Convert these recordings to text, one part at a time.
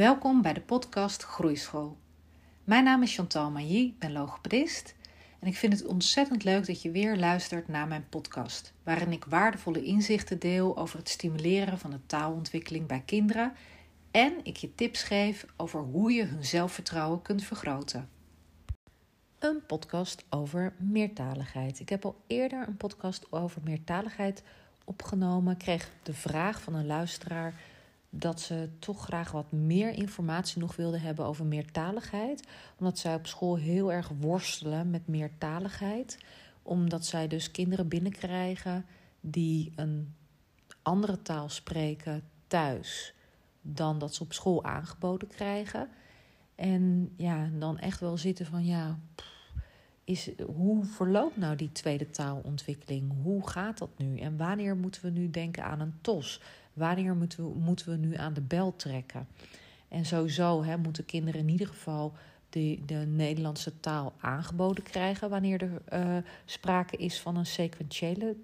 Welkom bij de podcast Groeischool. Mijn naam is Chantal Mailly, ik ben logopedist en ik vind het ontzettend leuk dat je weer luistert naar mijn podcast, waarin ik waardevolle inzichten deel over het stimuleren van de taalontwikkeling bij kinderen en ik je tips geef over hoe je hun zelfvertrouwen kunt vergroten. Een podcast over meertaligheid. Ik heb al eerder een podcast over meertaligheid opgenomen. Kreeg de vraag van een luisteraar dat ze toch graag wat meer informatie nog wilden hebben over meertaligheid. Omdat zij op school heel erg worstelen met meertaligheid. Omdat zij dus kinderen binnenkrijgen die een andere taal spreken thuis dan dat ze op school aangeboden krijgen. En ja, dan echt wel zitten van ja, is, hoe verloopt nou die tweede taalontwikkeling? Hoe gaat dat nu? En wanneer moeten we nu denken aan een TOS? Wanneer moeten we, moeten we nu aan de bel trekken? En sowieso hè, moeten kinderen in ieder geval de, de Nederlandse taal aangeboden krijgen wanneer er uh, sprake is van een sequentiële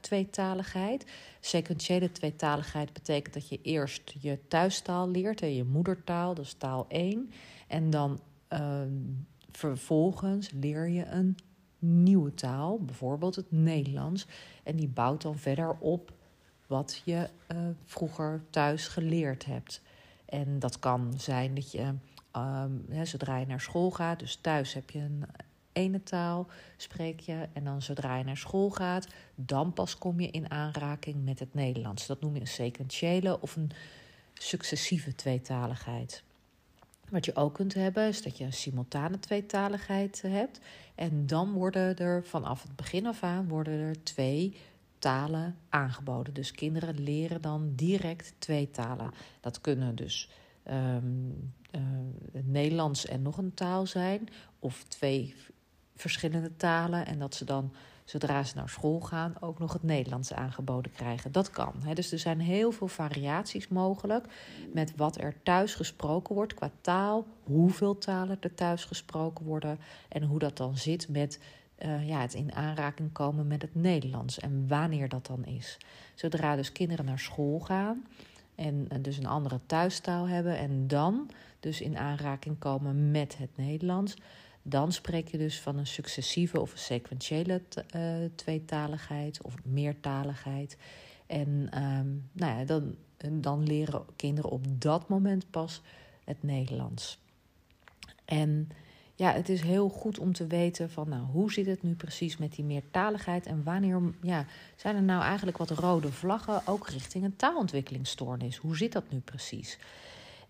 tweetaligheid. Sequentiële tweetaligheid betekent dat je eerst je thuistaal leert, en je moedertaal, is taal 1. En dan uh, vervolgens leer je een nieuwe taal, bijvoorbeeld het Nederlands. En die bouwt dan verder op wat je uh, vroeger thuis geleerd hebt. En dat kan zijn dat je, um, zodra je naar school gaat, dus thuis heb je een ene taal, spreek je. En dan zodra je naar school gaat, dan pas kom je in aanraking met het Nederlands. Dat noem je een sequentiële of een successieve tweetaligheid. Wat je ook kunt hebben, is dat je een simultane tweetaligheid hebt. En dan worden er vanaf het begin af aan worden er twee talen aangeboden. Dus kinderen leren dan direct twee talen. Dat kunnen dus um, Nederlands en nog een taal zijn, of twee verschillende talen. En dat ze dan, zodra ze naar school gaan, ook nog het Nederlands aangeboden krijgen. Dat kan. Hè. Dus er zijn heel veel variaties mogelijk met wat er thuis gesproken wordt qua taal, hoeveel talen er thuis gesproken worden en hoe dat dan zit met uh, ja, het in aanraking komen met het Nederlands en wanneer dat dan is. Zodra dus kinderen naar school gaan en dus een andere thuistaal hebben en dan dus in aanraking komen met het Nederlands, dan spreek je dus van een successieve of een sequentiële uh, tweetaligheid of meertaligheid. En um, nou ja, dan, dan leren kinderen op dat moment pas het Nederlands. En ja, het is heel goed om te weten van nou, hoe zit het nu precies met die meertaligheid en wanneer ja, zijn er nou eigenlijk wat rode vlaggen ook richting een taalontwikkelingsstoornis? Hoe zit dat nu precies?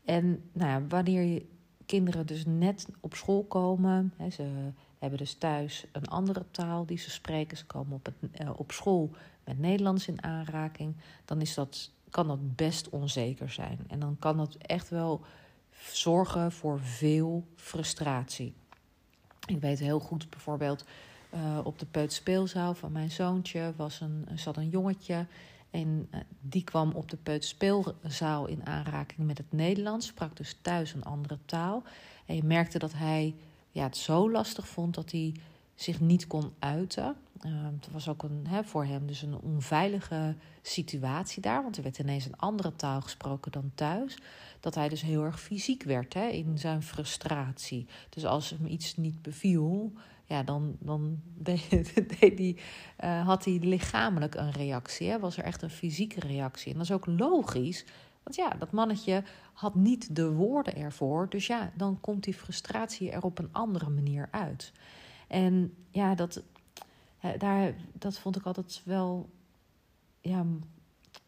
En nou ja, wanneer je kinderen dus net op school komen, hè, ze hebben dus thuis een andere taal die ze spreken, ze komen op, het, uh, op school met Nederlands in aanraking, dan is dat, kan dat best onzeker zijn. En dan kan dat echt wel zorgen voor veel frustratie. Ik weet heel goed bijvoorbeeld uh, op de peuterspeelzaal van mijn zoontje was een, zat een jongetje. En uh, die kwam op de peuterspeelzaal in aanraking met het Nederlands. Sprak dus thuis een andere taal. En je merkte dat hij ja, het zo lastig vond dat hij zich niet kon uiten. Uh, het was ook een, hè, voor hem dus een onveilige situatie daar, want er werd ineens een andere taal gesproken dan thuis. Dat hij dus heel erg fysiek werd hè, in zijn frustratie. Dus als hem iets niet beviel, ja, dan, dan deed, die, uh, had hij lichamelijk een reactie. Hè, was er echt een fysieke reactie. En dat is ook logisch, want ja, dat mannetje had niet de woorden ervoor. Dus ja, dan komt die frustratie er op een andere manier uit. En ja, dat, daar, dat vond ik altijd wel ja,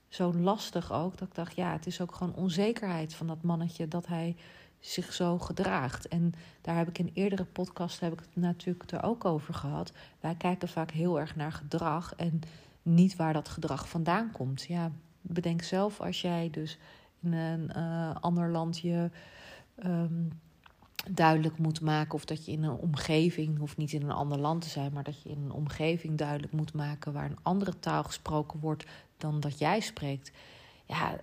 zo lastig ook. Dat ik dacht, ja, het is ook gewoon onzekerheid van dat mannetje dat hij zich zo gedraagt. En daar heb ik in eerdere podcasts heb ik het natuurlijk er ook over gehad. Wij kijken vaak heel erg naar gedrag en niet waar dat gedrag vandaan komt. Ja, bedenk zelf als jij dus in een uh, ander land je um, duidelijk moet maken. Of dat je in een omgeving, hoeft niet in een ander land te zijn, maar dat je in een omgeving duidelijk moet maken waar een andere taal gesproken wordt dan dat jij spreekt. Ja,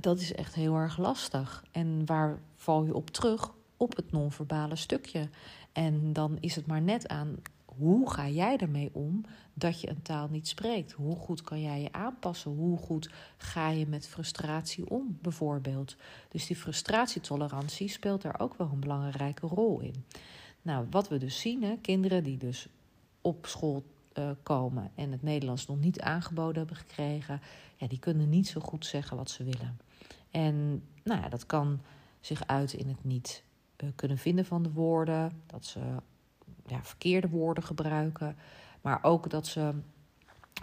dat is echt heel erg lastig. En waar val je op terug? Op het non-verbale stukje. En dan is het maar net aan hoe ga jij ermee om dat je een taal niet spreekt? Hoe goed kan jij je aanpassen? Hoe goed ga je met frustratie om, bijvoorbeeld? Dus die frustratietolerantie speelt daar ook wel een belangrijke rol in. Nou, wat we dus zien, hè, kinderen die dus op school uh, komen en het Nederlands nog niet aangeboden hebben gekregen, ja, die kunnen niet zo goed zeggen wat ze willen. En nou ja, dat kan zich uiten in het niet uh, kunnen vinden van de woorden, dat ze ja, verkeerde woorden gebruiken, maar ook dat ze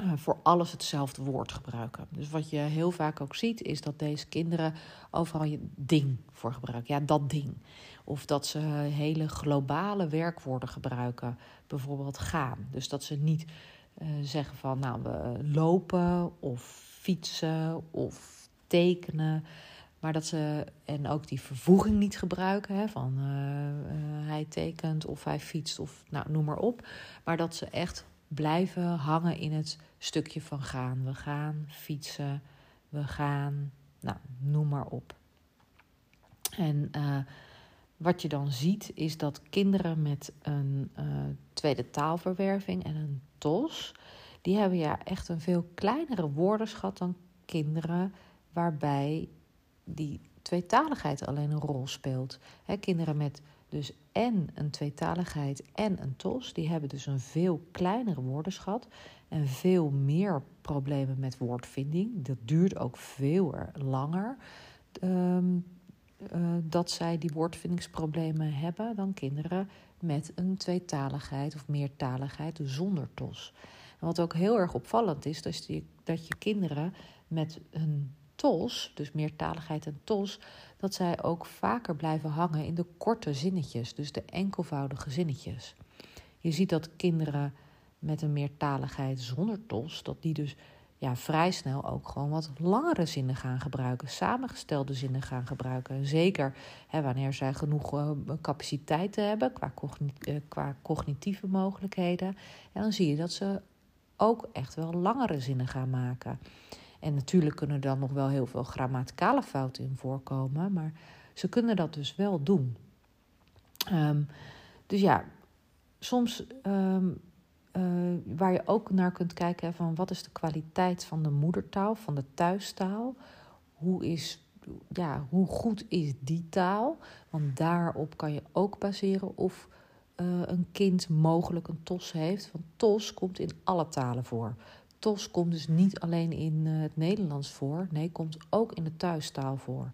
uh, voor alles hetzelfde woord gebruiken. Dus wat je heel vaak ook ziet, is dat deze kinderen overal je ding voor gebruiken. Ja, dat ding. Of dat ze hele globale werkwoorden gebruiken, bijvoorbeeld gaan. Dus dat ze niet uh, zeggen van, nou, we lopen of fietsen of tekenen. Maar dat ze, en ook die vervoeging niet gebruiken, hè, van uh, uh, hij tekent of hij fietst of nou, noem maar op. Maar dat ze echt blijven hangen in het stukje van gaan. We gaan fietsen, we gaan, nou, noem maar op. En uh, wat je dan ziet is dat kinderen met een tweede taalverwerving en een TOS, die hebben ja echt een veel kleinere woordenschat dan kinderen waarbij die tweetaligheid alleen een rol speelt. Kinderen met dus en een tweetaligheid en een TOS, die hebben dus een veel kleinere woordenschat en veel meer problemen met woordvinding. Dat duurt ook veel langer. Um, uh, dat zij die woordvindingsproblemen hebben dan kinderen met een tweetaligheid of meertaligheid zonder TOS. En wat ook heel erg opvallend is, dat dat je kinderen met een TOS, dus meertaligheid en TOS, dat zij ook vaker blijven hangen in de korte zinnetjes, dus de enkelvoudige zinnetjes. Je ziet dat kinderen met een meertaligheid zonder TOS, dat die dus ja, vrij snel ook gewoon wat langere zinnen gaan gebruiken, samengestelde zinnen gaan gebruiken. En zeker hè, wanneer zij genoeg uh, capaciteiten hebben qua, uh, qua cognitieve mogelijkheden. En dan zie je dat ze ook echt wel langere zinnen gaan maken. En natuurlijk kunnen er dan nog wel heel veel grammaticale fouten in voorkomen, maar ze kunnen dat dus wel doen. Um, dus ja, soms um, uh, waar je ook naar kunt kijken van wat is de kwaliteit van de moedertaal, van de thuistaal. Hoe, is, ja, hoe goed is die taal? Want daarop kan je ook baseren of uh, een kind mogelijk een TOS heeft. Want TOS komt in alle talen voor. TOS komt dus niet alleen in uh, het Nederlands voor, nee, komt ook in de thuistaal voor.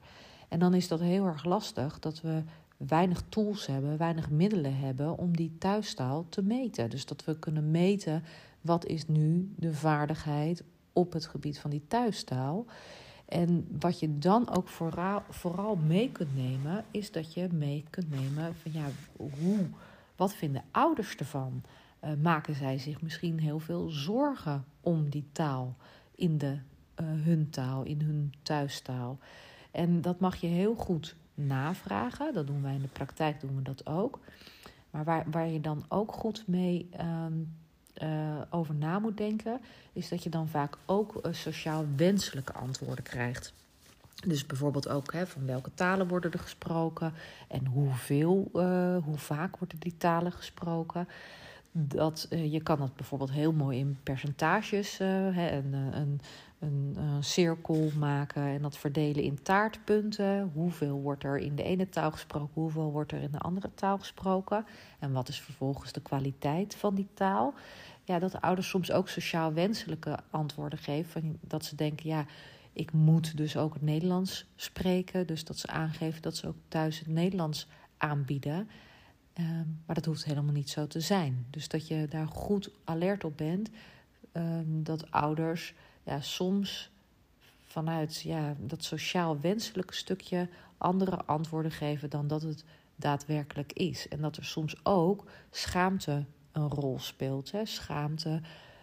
En dan is dat heel erg lastig dat we weinig tools hebben, weinig middelen hebben om die thuistaal te meten. Dus dat we kunnen meten wat is nu de vaardigheid op het gebied van die thuistaal. En wat je dan ook vooral, vooral mee kunt nemen, is dat je mee kunt nemen van ja, hoe, wat vinden ouders ervan? Uh, maken zij zich misschien heel veel zorgen om die taal in de, uh, hun taal, in hun thuistaal? En dat mag je heel goed navragen. Dat doen wij in de praktijk, doen we dat ook. Maar waar, waar je dan ook goed mee um, uh, over na moet denken, is dat je dan vaak ook sociaal wenselijke antwoorden krijgt. Dus bijvoorbeeld ook hè, van welke talen worden er gesproken en hoeveel, uh, hoe vaak worden die talen gesproken. Dat, je kan dat bijvoorbeeld heel mooi in percentages, hè, een, een, een, een, cirkel maken en dat verdelen in taartpunten. Hoeveel wordt er in de ene taal gesproken, hoeveel wordt er in de andere taal gesproken? En wat is vervolgens de kwaliteit van die taal? Ja, dat ouders soms ook sociaal wenselijke antwoorden geven. Van, dat ze denken, ja, ik moet dus ook het Nederlands spreken. Dus dat ze aangeven dat ze ook thuis het Nederlands aanbieden. Um, maar dat hoeft helemaal niet zo te zijn. Dus dat je daar goed alert op bent. Um, dat ouders ja, soms vanuit ja, dat sociaal wenselijke stukje andere antwoorden geven dan dat het daadwerkelijk is. En dat er soms ook schaamte een rol speelt. Hè? Schaamte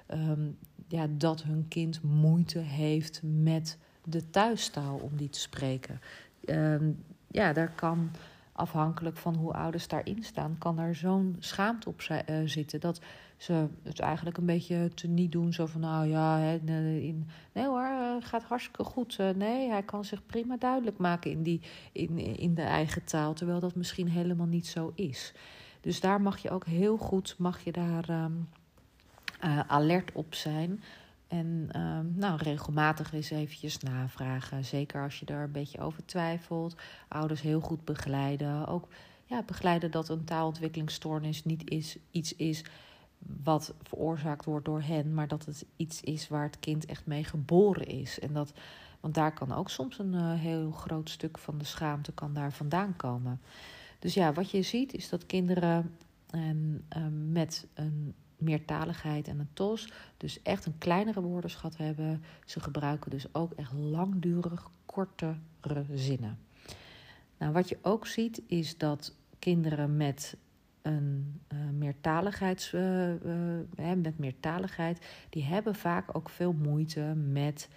um, ja, dat hun kind moeite heeft met de thuistaal om die te spreken. Ja, daar kan afhankelijk van hoe ouders daarin staan, kan er zo'n schaamte op uh, zitten dat ze het eigenlijk een beetje te niet doen. Zo van, nou ja, in, nee hoor, uh, gaat hartstikke goed. Uh, nee, hij kan zich prima duidelijk maken in, die, in, in de eigen taal, terwijl dat misschien helemaal niet zo is. Dus daar mag je ook heel goed mag je daar ehm, eh, alert op zijn. En ehm, nou, regelmatig eens eventjes navragen. Zeker als je daar een beetje over twijfelt. Ouders heel goed begeleiden. Ook ja, begeleiden dat een taalontwikkelingsstoornis niet is, iets is wat veroorzaakt wordt door hen, maar dat het iets is waar het kind echt mee geboren is. En dat, want daar kan ook soms een uh, heel groot stuk van de schaamte kan daar vandaan komen. Dus ja, wat je ziet is dat kinderen en, uh, met een meertaligheid en een TOS dus echt een kleinere woordenschat hebben. Ze gebruiken dus ook echt langdurig kortere zinnen. Nou, wat je ook ziet is dat kinderen met een uh, meertaligheids, uh, uh, met meertaligheid, die hebben vaak ook veel moeite met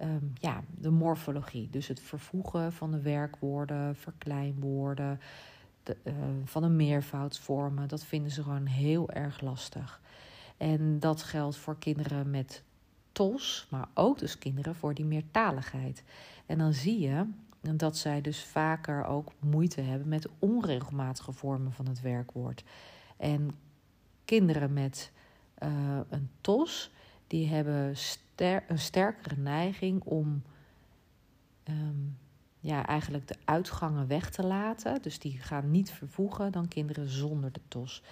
um, ja, de morfologie. Dus het vervoegen van de werkwoorden, verkleinwoorden, de, van de meervoudsvormen. Dat vinden ze gewoon heel erg lastig. En dat geldt voor kinderen met TOS, maar ook dus kinderen voor die meertaligheid. En dan zie je dat zij dus vaker ook moeite hebben met onregelmatige vormen van het werkwoord. En kinderen met uh, een TOS, die hebben een sterkere neiging om um, ja, eigenlijk de uitgangen weg te laten. Dus die gaan niet vervoegen dan kinderen zonder de TOS.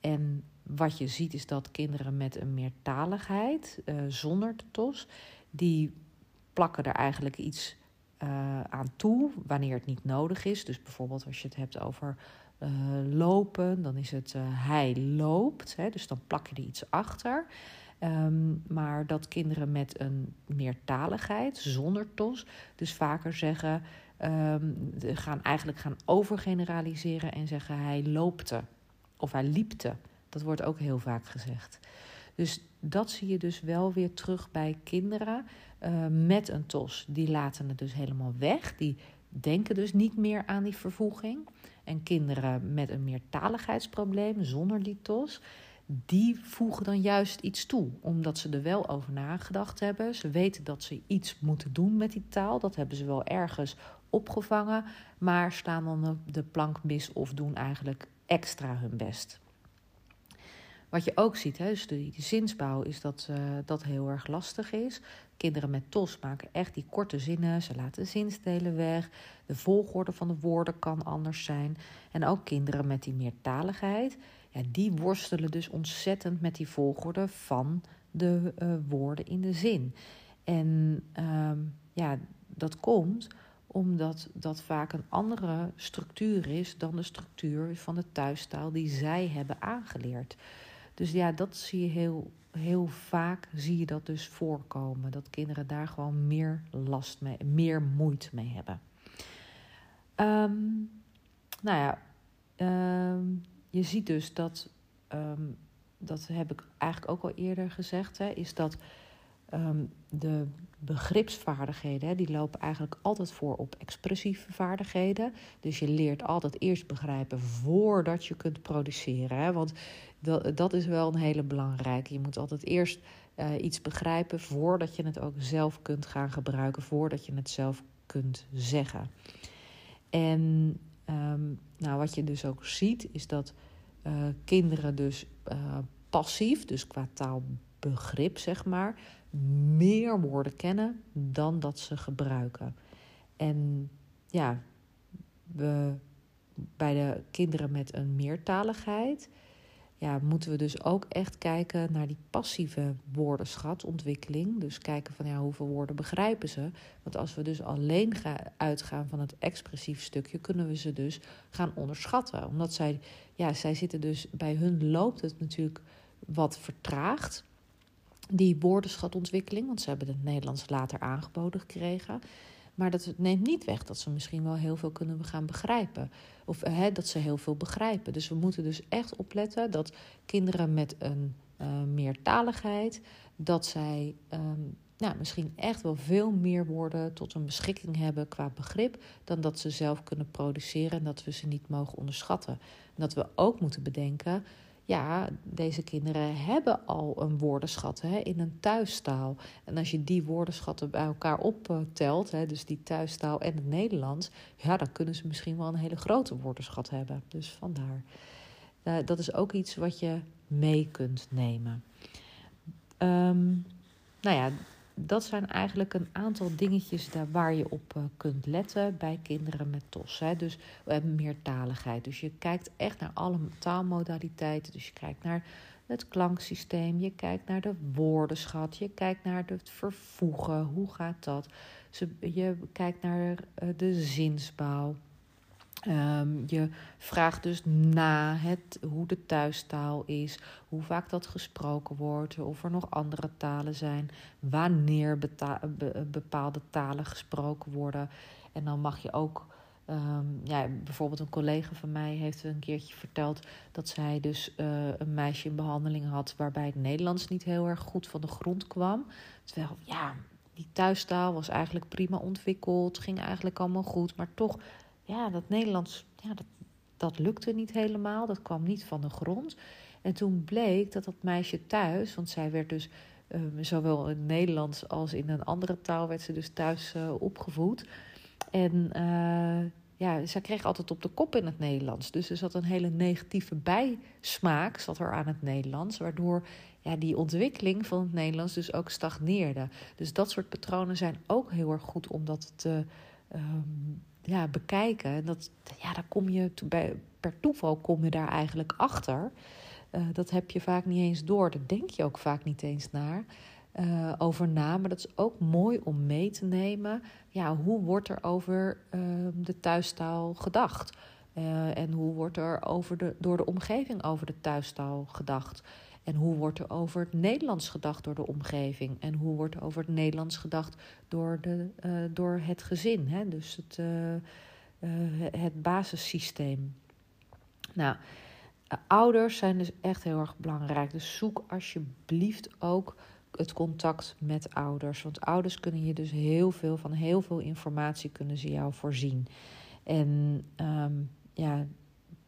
En wat je ziet is dat kinderen met een meertaligheid, uh, zonder de TOS, die plakken er eigenlijk iets uh, aan toe wanneer het niet nodig is. Dus bijvoorbeeld als je het hebt over uh, lopen, dan is het hij loopt. Hè, dus dan plak je er iets achter. Um, maar dat kinderen met een meertaligheid, zonder tos, dus vaker zeggen, um, gaan eigenlijk gaan overgeneraliseren en zeggen hij loopte of hij liepte. Dat wordt ook heel vaak gezegd. Dus dat zie je dus wel weer terug bij kinderen uh, met een TOS. Die laten het dus helemaal weg. Die denken dus niet meer aan die vervoeging. En kinderen met een meertaligheidsprobleem zonder die TOS, die voegen dan juist iets toe, omdat ze er wel over nagedacht hebben. Ze weten dat ze iets moeten doen met die taal. Dat hebben ze wel ergens opgevangen, maar staan dan de plank mis of doen eigenlijk extra hun best. Wat je ook ziet, hè, dus de, zinsbouw, is dat uh, dat heel erg lastig is. Kinderen met TOS maken echt die korte zinnen. Ze laten zinsdelen weg. De volgorde van de woorden kan anders zijn. En ook kinderen met die meertaligheid, ja, die worstelen dus ontzettend met die volgorde van de uh, woorden in de zin. En uh, ja, dat komt omdat dat vaak een andere structuur is dan de structuur van de thuistaal die zij hebben aangeleerd. Dus ja, dat zie je heel, heel vaak, zie je dat dus voorkomen. Dat kinderen daar gewoon meer last mee, meer moeite mee hebben. Um, nou ja, um, je ziet dus dat, um, dat heb ik eigenlijk ook al eerder gezegd, hè, is dat de begripsvaardigheden, hè, die lopen eigenlijk altijd voor op expressieve vaardigheden. Dus je leert altijd eerst begrijpen voordat je kunt produceren. Hè, want dat, is wel een hele belangrijke. Je moet altijd eerst uh, iets begrijpen voordat je het ook zelf kunt gaan gebruiken, voordat je het zelf kunt zeggen. En um, nou, wat je dus ook ziet, is dat uh, kinderen dus uh, passief, dus qua taalbegrip zeg maar, meer woorden kennen dan dat ze gebruiken. En ja, we, bij de kinderen met een meertaligheid ja, moeten we dus ook echt kijken naar die passieve woordenschatontwikkeling. Dus kijken van ja, hoeveel woorden begrijpen ze. Want als we dus alleen gaan uitgaan van het expressief stukje, kunnen we ze dus gaan onderschatten. Omdat zij, ja, zij zitten dus, bij hun loopt het natuurlijk wat vertraagd. Die woordenschatontwikkeling, want ze hebben het Nederlands later aangeboden gekregen. Maar dat neemt niet weg dat ze misschien wel heel veel kunnen gaan begrijpen. Of hè, dat ze heel veel begrijpen. Dus we moeten dus echt opletten dat kinderen met een uh, meertaligheid, dat zij um, nou, misschien echt wel veel meer woorden tot hun beschikking hebben qua begrip dan dat ze zelf kunnen produceren en dat we ze niet mogen onderschatten. En dat we ook moeten bedenken ja, deze kinderen hebben al een woordenschat hè, in een thuistaal. En als je die woordenschatten bij elkaar optelt, hè, dus die thuistaal en het Nederlands, ja, dan kunnen ze misschien wel een hele grote woordenschat hebben. Dus vandaar. dat is ook iets wat je mee kunt nemen. Um, nou ja, dat zijn eigenlijk een aantal dingetjes daar waar je op uh, kunt letten bij kinderen met TOS. Hè. Dus uh, meertaligheid. Dus je kijkt echt naar alle taalmodaliteiten. Dus je kijkt naar het klanksysteem, je kijkt naar de woordenschat, je kijkt naar het vervoegen. Hoe gaat dat? Je kijkt naar uh, de zinsbouw. Um, je vraagt dus na het, hoe de thuistaal is, hoe vaak dat gesproken wordt, of er nog andere talen zijn, wanneer bepaalde talen gesproken worden. En dan mag je ook, um, ja, bijvoorbeeld een collega van mij heeft een keertje verteld dat zij dus uh, een meisje in behandeling had waarbij het Nederlands niet heel erg goed van de grond kwam. Terwijl, ja, die thuistaal was eigenlijk prima ontwikkeld, ging eigenlijk allemaal goed, maar toch ja, dat Nederlands, ja, dat, dat lukte niet helemaal. Dat kwam niet van de grond. En toen bleek dat dat meisje thuis, want zij werd dus um, zowel in Nederlands als in een andere taal, werd ze dus thuis uh, opgevoed. En uh, ja, zij kreeg altijd op de kop in het Nederlands. Dus er zat een hele negatieve bijsmaak zat er aan het Nederlands, waardoor ja, die ontwikkeling van het Nederlands dus ook stagneerde. Dus dat soort patronen zijn ook heel erg goed om dat te, um, ja, bekijken. Dat, ja, daar kom je per toeval kom je daar eigenlijk achter. Uh, dat heb je vaak niet eens door. Daar denk je ook vaak niet eens naar. Uh, over na. Maar dat is ook mooi om mee te nemen. Ja, hoe wordt er over uh, de thuistaal gedacht? Uh, en hoe wordt er over de, door de omgeving over de thuistaal gedacht? En hoe wordt er over het Nederlands gedacht door de omgeving? En hoe wordt er over het Nederlands gedacht door, de, uh, door het gezin? Hè? Dus het, uh, uh, het basissysteem. Nou, ouders zijn dus echt heel erg belangrijk. Dus zoek alsjeblieft ook het contact met ouders. Want ouders kunnen je dus heel veel van heel veel informatie kunnen ze jou voorzien. En um, ja,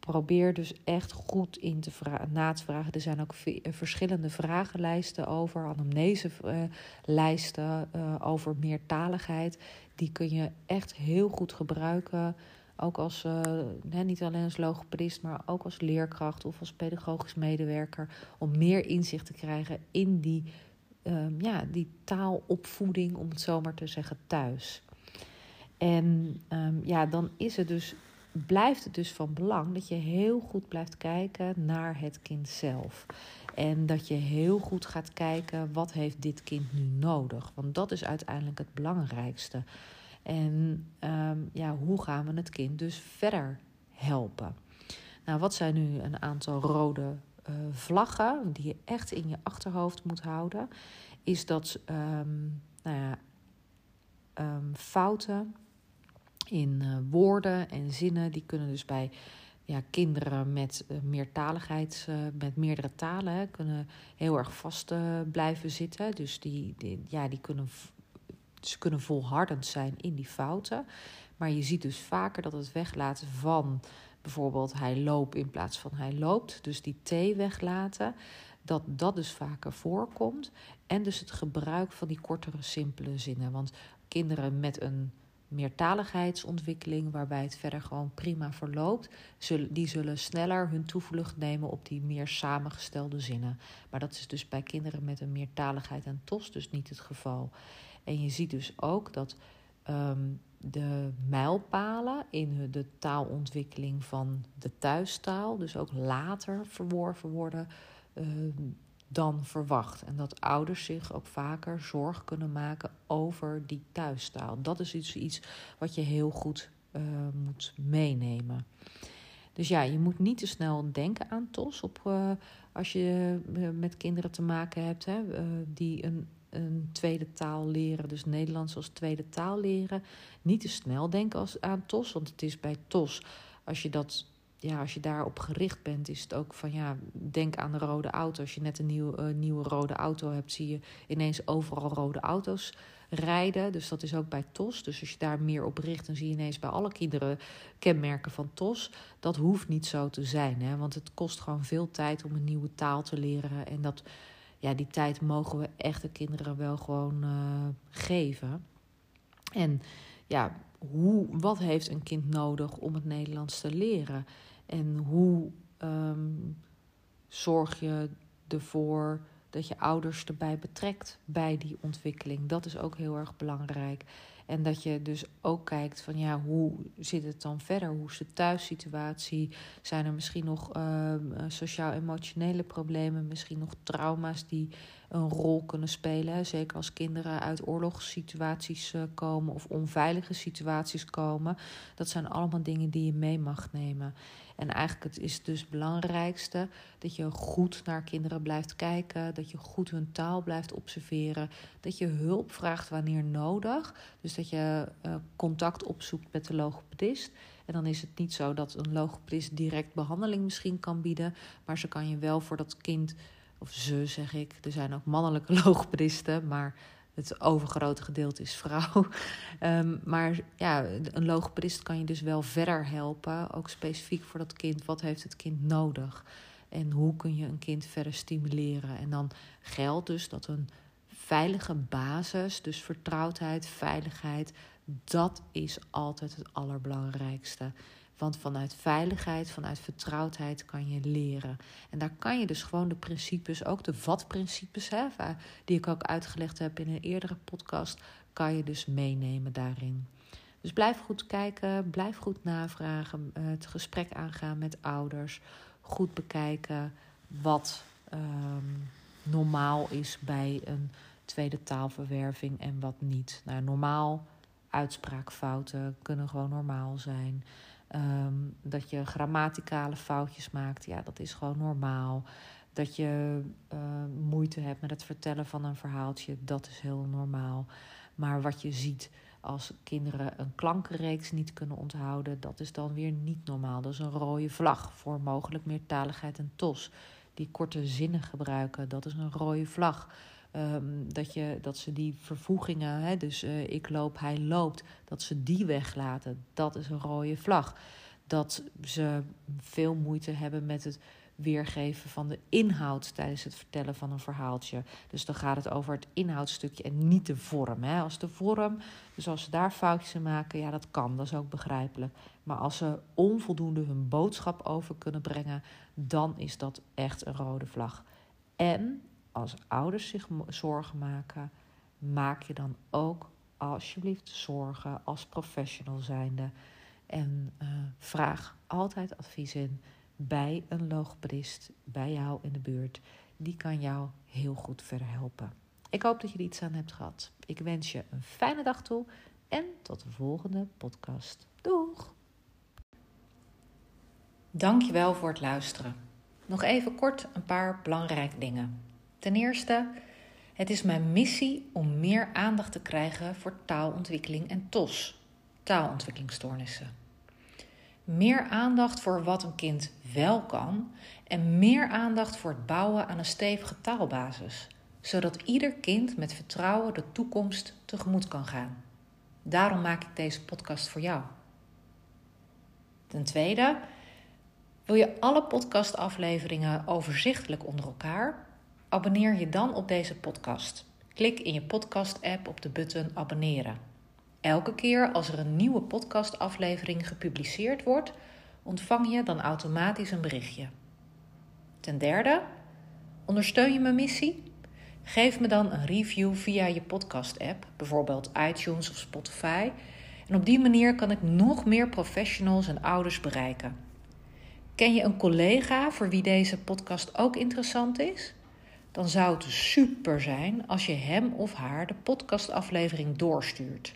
probeer dus echt goed in te na te vragen. Er zijn ook eh, verschillende vragenlijsten over, anamneselijsten uh, over meertaligheid. Die kun je echt heel goed gebruiken. Ook als, niet alleen als logopedist, maar ook als leerkracht of als pedagogisch medewerker. Om meer inzicht te krijgen in die, um, ja, die taalopvoeding, om het zo maar te zeggen, thuis. En um, ja, dan is het dus blijft het dus van belang dat je heel goed blijft kijken naar het kind zelf. En dat je heel goed gaat kijken wat heeft dit kind nu nodig. Want dat is uiteindelijk het belangrijkste. En um, ja, hoe gaan we het kind dus verder helpen? Nou, wat zijn nu een aantal rode uh, vlaggen die je echt in je achterhoofd moet houden? Is dat um, nou ja, um, fouten in uh, woorden en zinnen. Die kunnen dus bij ja, kinderen met uh, meertaligheid, uh, met meerdere talen, kunnen heel erg vast blijven zitten. Dus die, die, ja, die kunnen, ze kunnen volhardend zijn in die fouten. Maar je ziet dus vaker dat het weglaten van bijvoorbeeld hij loopt in plaats van hij loopt. Dus die T weglaten. Dat dat dus vaker voorkomt. En dus het gebruik van die kortere, simpele zinnen. Want kinderen met een meertaligheidsontwikkeling, waarbij het verder gewoon prima verloopt, zullen, die zullen sneller hun toevlucht nemen op die meer samengestelde zinnen. Maar dat is dus bij kinderen met een meertaligheid en TOS dus niet het geval. En je ziet dus ook dat um, de mijlpalen in de taalontwikkeling van de thuistaal, dus ook later verworven worden. Um, dan verwacht. En dat ouders zich ook vaker zorg kunnen maken over die thuistaal. Dat is iets, iets wat je heel goed uh, moet meenemen. Dus ja, je moet niet te snel denken aan TOS op, uh, als je uh, met kinderen te maken hebt hè, die een, een tweede taal leren, dus Nederlands als tweede taal leren. Niet te snel denken als, aan TOS, want het is bij TOS, als je dat ja, als je daarop gericht bent, is het ook van ja, denk aan de rode auto. Als je net een nieuw, uh, nieuwe rode auto hebt, zie je ineens overal rode auto's rijden. Dus dat is ook bij TOS. Dus als je daar meer op richt, dan zie je ineens bij alle kinderen kenmerken van TOS. Dat hoeft niet zo te zijn, hè? want het kost gewoon veel tijd om een nieuwe taal te leren. En dat, ja, die tijd mogen we echte kinderen wel gewoon uh, geven. En ja, hoe, wat heeft een kind nodig om het Nederlands te leren? En hoe ehm, zorg je ervoor dat je ouders erbij betrekt bij die ontwikkeling. Dat is ook heel erg belangrijk. En dat je dus ook kijkt van ja, hoe zit het dan verder? Hoe is de thuissituatie? Zijn er misschien nog ehm, sociaal-emotionele problemen? Misschien nog trauma's die een rol kunnen spelen? Zeker als kinderen uit oorlogssituaties uh, komen of onveilige situaties komen. Dat zijn allemaal dingen die je mee mag nemen. En eigenlijk het is dus het belangrijkste dat je goed naar kinderen blijft kijken, dat je goed hun taal blijft observeren, dat je hulp vraagt wanneer nodig. Dus dat je uh, contact opzoekt met de logopedist. En dan is het niet zo dat een logopedist direct behandeling misschien kan bieden, maar ze kan je wel voor dat kind, of ze zeg ik, er zijn ook mannelijke logopedisten, maar het overgrote gedeelte is vrouw. Um, maar ja, een logopedist kan je dus wel verder helpen. Ook specifiek voor dat kind. Wat heeft het kind nodig? En hoe kun je een kind verder stimuleren? En dan geldt dus dat een veilige basis, dus vertrouwdheid, veiligheid, dat is altijd het allerbelangrijkste. Want vanuit veiligheid, vanuit vertrouwdheid kan je leren. En daar kan je dus gewoon de principes, ook de wat-principes, hè, die ik ook uitgelegd heb in een eerdere podcast, kan je dus meenemen daarin. Dus blijf goed kijken, blijf goed navragen, eh, het gesprek aangaan met ouders, goed bekijken wat ehm, normaal is bij een tweede taalverwerving en wat niet. Nou, normaal, uitspraakfouten kunnen gewoon normaal zijn. Ehm, dat je grammaticale foutjes maakt, ja, dat is gewoon normaal. Dat je uh, moeite hebt met het vertellen van een verhaaltje, dat is heel normaal. Maar wat je ziet als kinderen een klankenreeks niet kunnen onthouden, dat is dan weer niet normaal. Dat is een rode vlag voor mogelijk meertaligheid en tos. Die korte zinnen gebruiken, dat is een rode vlag. Um, dat, je, dat ze die vervoegingen, hè, dus uh, ik loop, hij loopt, dat ze die weglaten. Dat is een rode vlag. Dat ze veel moeite hebben met het weergeven van de inhoud tijdens het vertellen van een verhaaltje. Dus dan gaat het over het inhoudstukje en niet de vorm. Hè. Als de vorm, dus als ze daar foutjes in maken, ja, dat kan, dat is ook begrijpelijk. Maar als ze onvoldoende hun boodschap over kunnen brengen, dan is dat echt een rode vlag. En als ouders zich zorgen maken, maak je dan ook alsjeblieft zorgen als professional zijnde. En uh, vraag altijd advies in bij een logopedist bij jou in de buurt. Die kan jou heel goed verder helpen. Ik hoop dat je er iets aan hebt gehad. Ik wens je een fijne dag toe en tot de volgende podcast. Doeg! Dankjewel voor het luisteren. Nog even kort een paar belangrijke dingen. Ten eerste, het is mijn missie om meer aandacht te krijgen voor taalontwikkeling en TOS, taalontwikkelingsstoornissen. Meer aandacht voor wat een kind wel kan en meer aandacht voor het bouwen aan een stevige taalbasis, zodat ieder kind met vertrouwen de toekomst tegemoet kan gaan. Daarom maak ik deze podcast voor jou. Ten tweede, wil je alle podcastafleveringen overzichtelijk onder elkaar? Abonneer je dan op deze podcast. Klik in je podcast-app op de button abonneren. Elke keer als er een nieuwe podcastaflevering gepubliceerd wordt, ontvang je dan automatisch een berichtje. Ten derde, ondersteun je mijn missie? Geef me dan een review via je podcast-app, bijvoorbeeld iTunes of Spotify. En op die manier kan ik nog meer professionals en ouders bereiken. Ken je een collega voor wie deze podcast ook interessant is? Dan zou het super zijn als je hem of haar de podcastaflevering doorstuurt.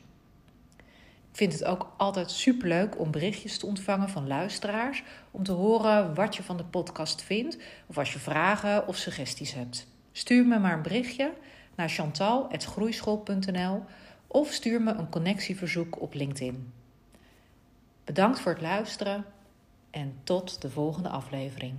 Ik vind het ook altijd superleuk om berichtjes te ontvangen van luisteraars om te horen wat je van de podcast vindt of als je vragen of suggesties hebt. Stuur me maar een berichtje naar chantal@groeischool.nl of stuur me een connectieverzoek op LinkedIn. Bedankt voor het luisteren en tot de volgende aflevering.